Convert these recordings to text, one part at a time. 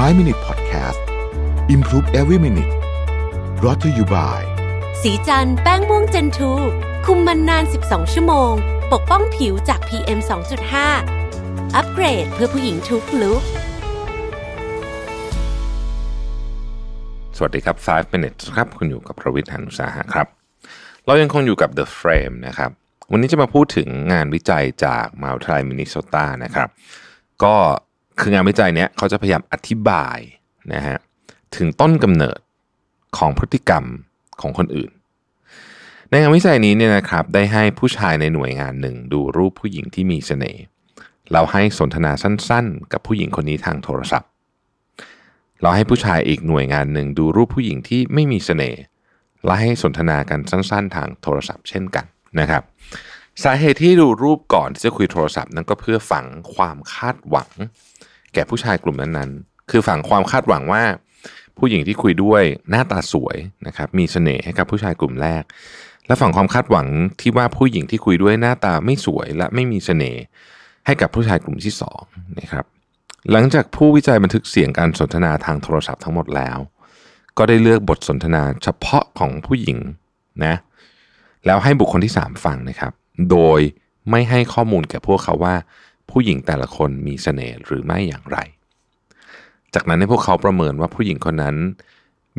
5 Minute Podcast Improve Every Minute รอ t ธออยู่บ่ายสีจันแป้งม่วงเจนทูคุมมันนาน 12 ชั่วโมง ปกป้องผิวจาก PM 2.5 อัปเกรดเพื่อผู้หญิงทุกลุกสวัสดีครับ 5 minutes ครับ คุณอยู่กับประวิทย์หานุสาหะครับ เรายังคงอยู่กับ The Frame นะครับ วันนี้จะมาพูดถึงงานวิจัยจากมหาวิทยาลัยมินนิโซตานะครับ ก็ คืองานวิจัยเนี้ยเขาจะพยายามอธิบายนะฮะถึงต้นกำเนิดของพฤติกรรมของคนอื่น ในงานวิจัยนี้เนี่ยนะครับได้ให้ผู้ชายในหน่วยงานหนึ่งดูรูปผู้หญิงที่มีเสน่ห์เราให้สนทนาสั้นๆ กับผู้หญิงคนนี้ทางโทรศัพท์ เราให้ผู้ชายอีกหน่วยงานหนึ่งดูรูปผู้หญิงที่ไม่มีเสน่ห์และให้สนทนากันสั้น ๆ ทางโทรศัพท์เช่นกันนะครับ สาเหตุที่ดูรูปก่อนที่จะคุยโทรศัพท์นั้นก็เพื่อฝังความคาดหวัง แก่ผู้ชายกลุ่มนั้นๆ คือฝังความคาดหวังว่า ผู้หญิงที่คุยด้วยหน้าตาสวยนะครับมีเสน่ห์ให้กับผู้ชายกลุ่มแรก และฝังความคาดหวังที่ว่าผู้หญิงที่คุยด้วยหน้าตาไม่สวยและไม่มีเสน่ห์ให้กับผู้ชายกลุ่มที่สองนะครับหลังจากผู้วิจัยบันทึกเสียงการสนทนาทางโทรศัพท์ทั้งหมดแล้ว ก็ได้เลือกบทสนทนาเฉพาะของผู้หญิงนะแล้วให้บุคคลที่ 3 ฟังนะครับ โดยไม่ให้ข้อมูลแก่พวกเขาว่า ผู้หญิงแต่ละคนมีเสน่ห์หรือไม่อย่างไร จากนั้นให้พวกเขาประเมินว่าผู้หญิงคนนั้น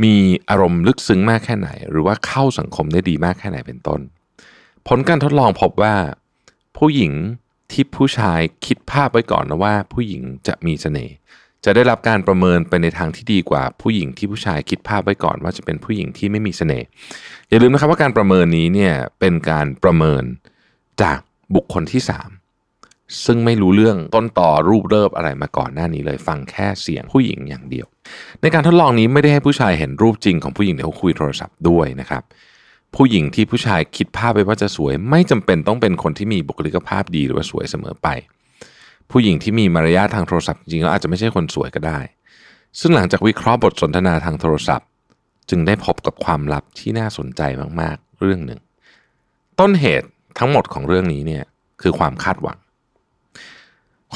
มีอารมณ์ลึกซึ้งมากแค่ไหน หรือว่าเข้าสังคมได้ดีมากแค่ไหนเป็นต้น ผลการทดลองพบว่า ผู้หญิงที่ผู้ชายคิดภาพไว้ก่อนนะว่า ผู้หญิงจะมีเสน่ห์จะได้รับการประเมินไปในทางที่ดีกว่าผู้หญิงที่ผู้ชายคิดภาพไว้ก่อนว่าจะเป็นผู้หญิงที่ไม่มีเสน่ห์อย่าลืมนะครับว่าการประเมินนี้เนี่ยเป็นการประเมินจากบุคคลที่ 3 ซึ่งไม่รู้เรื่องต้นต่อรูปเริบอะไรมาก่อนหน้านี้เลยฟังแค่เสียงผู้หญิงอย่างเดียว ในการทดลองนี้ไม่ได้ให้ผู้ชายเห็นรูปจริงของผู้หญิงที่เขาคุยโทรศัพท์ด้วยนะครับผู้หญิงที่ผู้ชายคิดภาพไปว่าจะสวย ไม่จำเป็นต้องเป็นคนที่มีบุคลิกภาพดีหรือว่าสวยเสมอไป ผู้หญิงที่มีมารยาททางโทรศัพท์จริงๆแล้วอาจจะไม่ใช่คนสวยก็ได้ ซึ่งหลังจากวิเคราะห์บทสนทนาทางโทรศัพท์ จึงได้พบกับความลับที่น่าสนใจมากๆ เรื่องหนึ่ง ต้นเหตุทั้งหมดของเรื่องนี้เนี่ยคือความคาดหวัง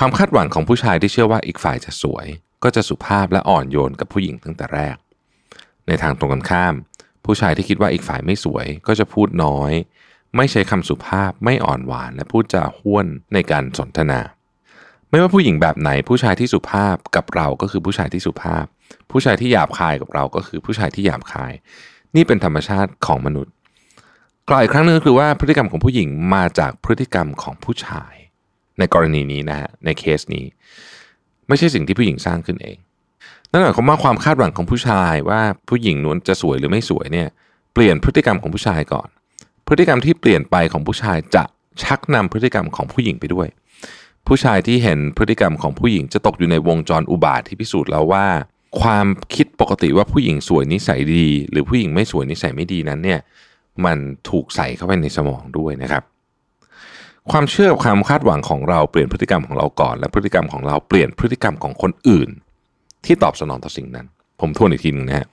ความคาดหวังของผู้ชายที่เชื่อว่าอีกฝ่ายจะสวย ก็จะสุภาพและอ่อนโยนกับผู้หญิงตั้งแต่แรก ในทางตรงกันข้าม ผู้ชายที่คิดว่าอีกฝ่ายไม่สวย ก็จะพูดน้อย ไม่ใช้คำสุภาพไม่อ่อนหวาน และพูดจาห้วนในการสนทนา ไม่ว่าผู้หญิงแบบไหน ผู้ชายที่สุภาพกับเราก็คือผู้ชายที่สุภาพ ผู้ชายที่หยาบคายกับเราก็คือผู้ชายที่หยาบคาย นี่เป็นธรรมชาติของมนุษย์กล่าวอีกครั้งหนึงก็คือว่าพฤติกรรมของผู้หญิงมาจากพฤติกรรมของผู้ชาย ในกรณีนี้นะฮะในเคสนี้ ไม่ใช่สิ่งที่ผู้หญิงสร้างขึ้นเองนั่นหมายความว่าความคาดหวังของผู้ชายว่าผู้หญิงนู้นจะสวยหรือไม่สวยเนี่ยเปลี่ยนพฤติกรรมของผู้ชายก่อน พฤติกรรมที่เปลี่ยนไปของผู้ชายจะชักนำพฤติกรรมของผู้หญิงไปด้วย ผู้ชายที่เห็นพฤติกรรมของผู้หญิงจะตกอยู่ในวงจรอุบาทที่พิสูจน์แล้วว่า ความคิดปกติว่าผู้หญิงสวยนิสัยดี หรือผู้หญิงไม่สวยนิสัยไม่ดีนั้นเนี่ยมันถูกใส่เข้าไปในสมองด้วยนะครับ ความเชื่อความคาดหวังของเราเปลี่ยนพฤติกรรมของเราก่อน และพฤติกรรมของเราเปลี่ยนพฤติกรรมของคนอื่น ที่ตอบสนองต่อสิ่งนั้น ผมทวนอีกทีหนึงนะฮะ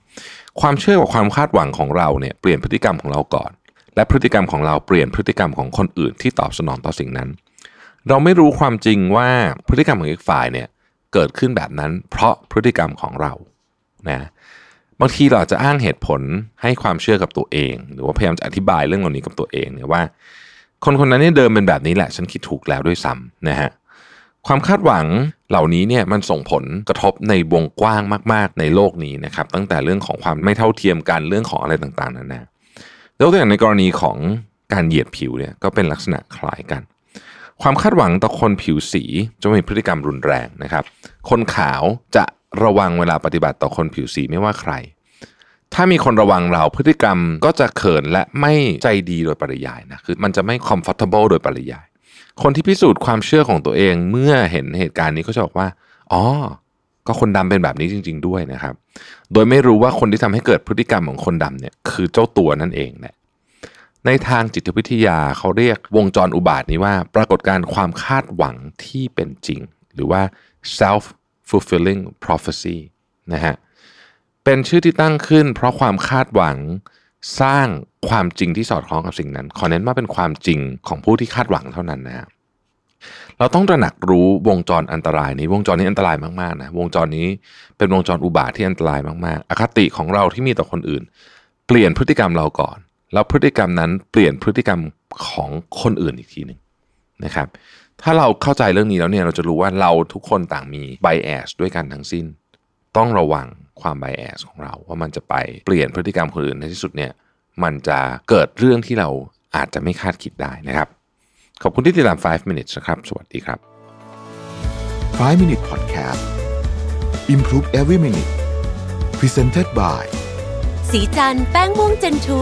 ความเชื่อกับความคาดหวังของเราเนี่ยเปลี่ยนพฤติกรรมของเราก่อน และพฤติกรรมของเราเปลี่ยนพฤติกรรมของคนอื่นที่ตอบสนองต่อสิ่งนั้น เราไม่รู้ความจริงว่าพฤติกรรมของอีกฝ่ายเนี่ยเกิดขึ้นแบบนั้น เพราะพฤติกรรมของเรานะบางทีเราจจะอ้างเหตุผลให้ความเชื่อกับตัวเอง หรือว่าพยายามจะอธิบายเรื่องเหล่านี้กับตัวเองเนี่ยว่า คนคนนั้นเนี่ยเดิมเป็นแบบนี้แหละ ฉันคิดถูกแล้วด้วยซ้ำนะฮะความคาดหวังเหล่านี้เนี่ยมันส่งผลกระทบในวงกว้างมาก ๆ ในโลกนี้นะครับตั้งแต่เรื่องของความไม่เท่าเทียมกันเรื่องของอะไรต่างๆนานาแล้วตัวอย่างในกรณีของการเหยียดผิวเนี่ยก็เป็นลักษณะคล้ายกัน ความคาดหวังต่อคนผิวสีจะมีพฤติกรรมรุนแรงนะครับ คนขาวจะระวังเวลาปฏิบัติต่อคนผิวสีไม่ว่าใคร ถ้ามีคนระวังเราพฤติกรรมก็จะเขินและไม่ใจดีโดยปริยายนะคือมันจะไม่ comfortable โดยปริยาย คนที่พิสูจน์ความเชื่อของตัวเองเมื่อเห็นเหตุการณ์นี้ก็จะบอกว่าอ๋อก็คนดำเป็นแบบนี้จริง ๆ ด้วยนะครับ โดยไม่รู้ว่าคนที่ทำให้เกิดพฤติกรรมของคนดำเนี่ยคือเจ้าตัวนั่นเองแหละในทางจิตวิทยาเขาเรียกวงจรอุบาทนี้ว่าปรากฏการณ์ความคาดหวังที่เป็นจริง หรือว่า self fulfilling prophecy นะฮะ เป็นชื่อที่ตั้งขึ้น เพราะความคาดหวังสร้างความจริงที่สอดคล้องกับสิ่งนั้น ขอเน้นว่าเป็นความจริงของผู้ที่คาดหวังเท่านั้นนะเราต้องตระหนักรู้วงจรอันตรายนี้ วงจรนี้อันตรายมากๆนะวงจรนี้เป็นวงจรอุบาทที่อันตรายมากๆ อคติของเราที่มีต่อคนอื่น เปลี่ยนพฤติกรรมเราก่อน แล้วพฤติกรรมนั้นเปลี่ยนพฤติกรรมของคนอื่นอีกทีหนึ่งนะครับ ถ้าเราเข้าใจเรื่องนี้แล้วเนี่ยเราจะรู้ว่าเราทุกคนต่างมีไบแอสด้วยกันทั้งสิ้น ต้องระวัง ความไบแอสของเรา ว่ามันจะไปเปลี่ยนพฤติกรรมคนอื่นในที่สุดเนี่ยมันจะเกิดเรื่องที่เราอาจจะไม่คาดคิดได้นะครับ ขอบคุณที่ติดตาม 5 minutes นะครับ สวัสดีครับ 5 Minute Podcast Improve Every Minute Presented by สีจันแป้งม่วงเจนทู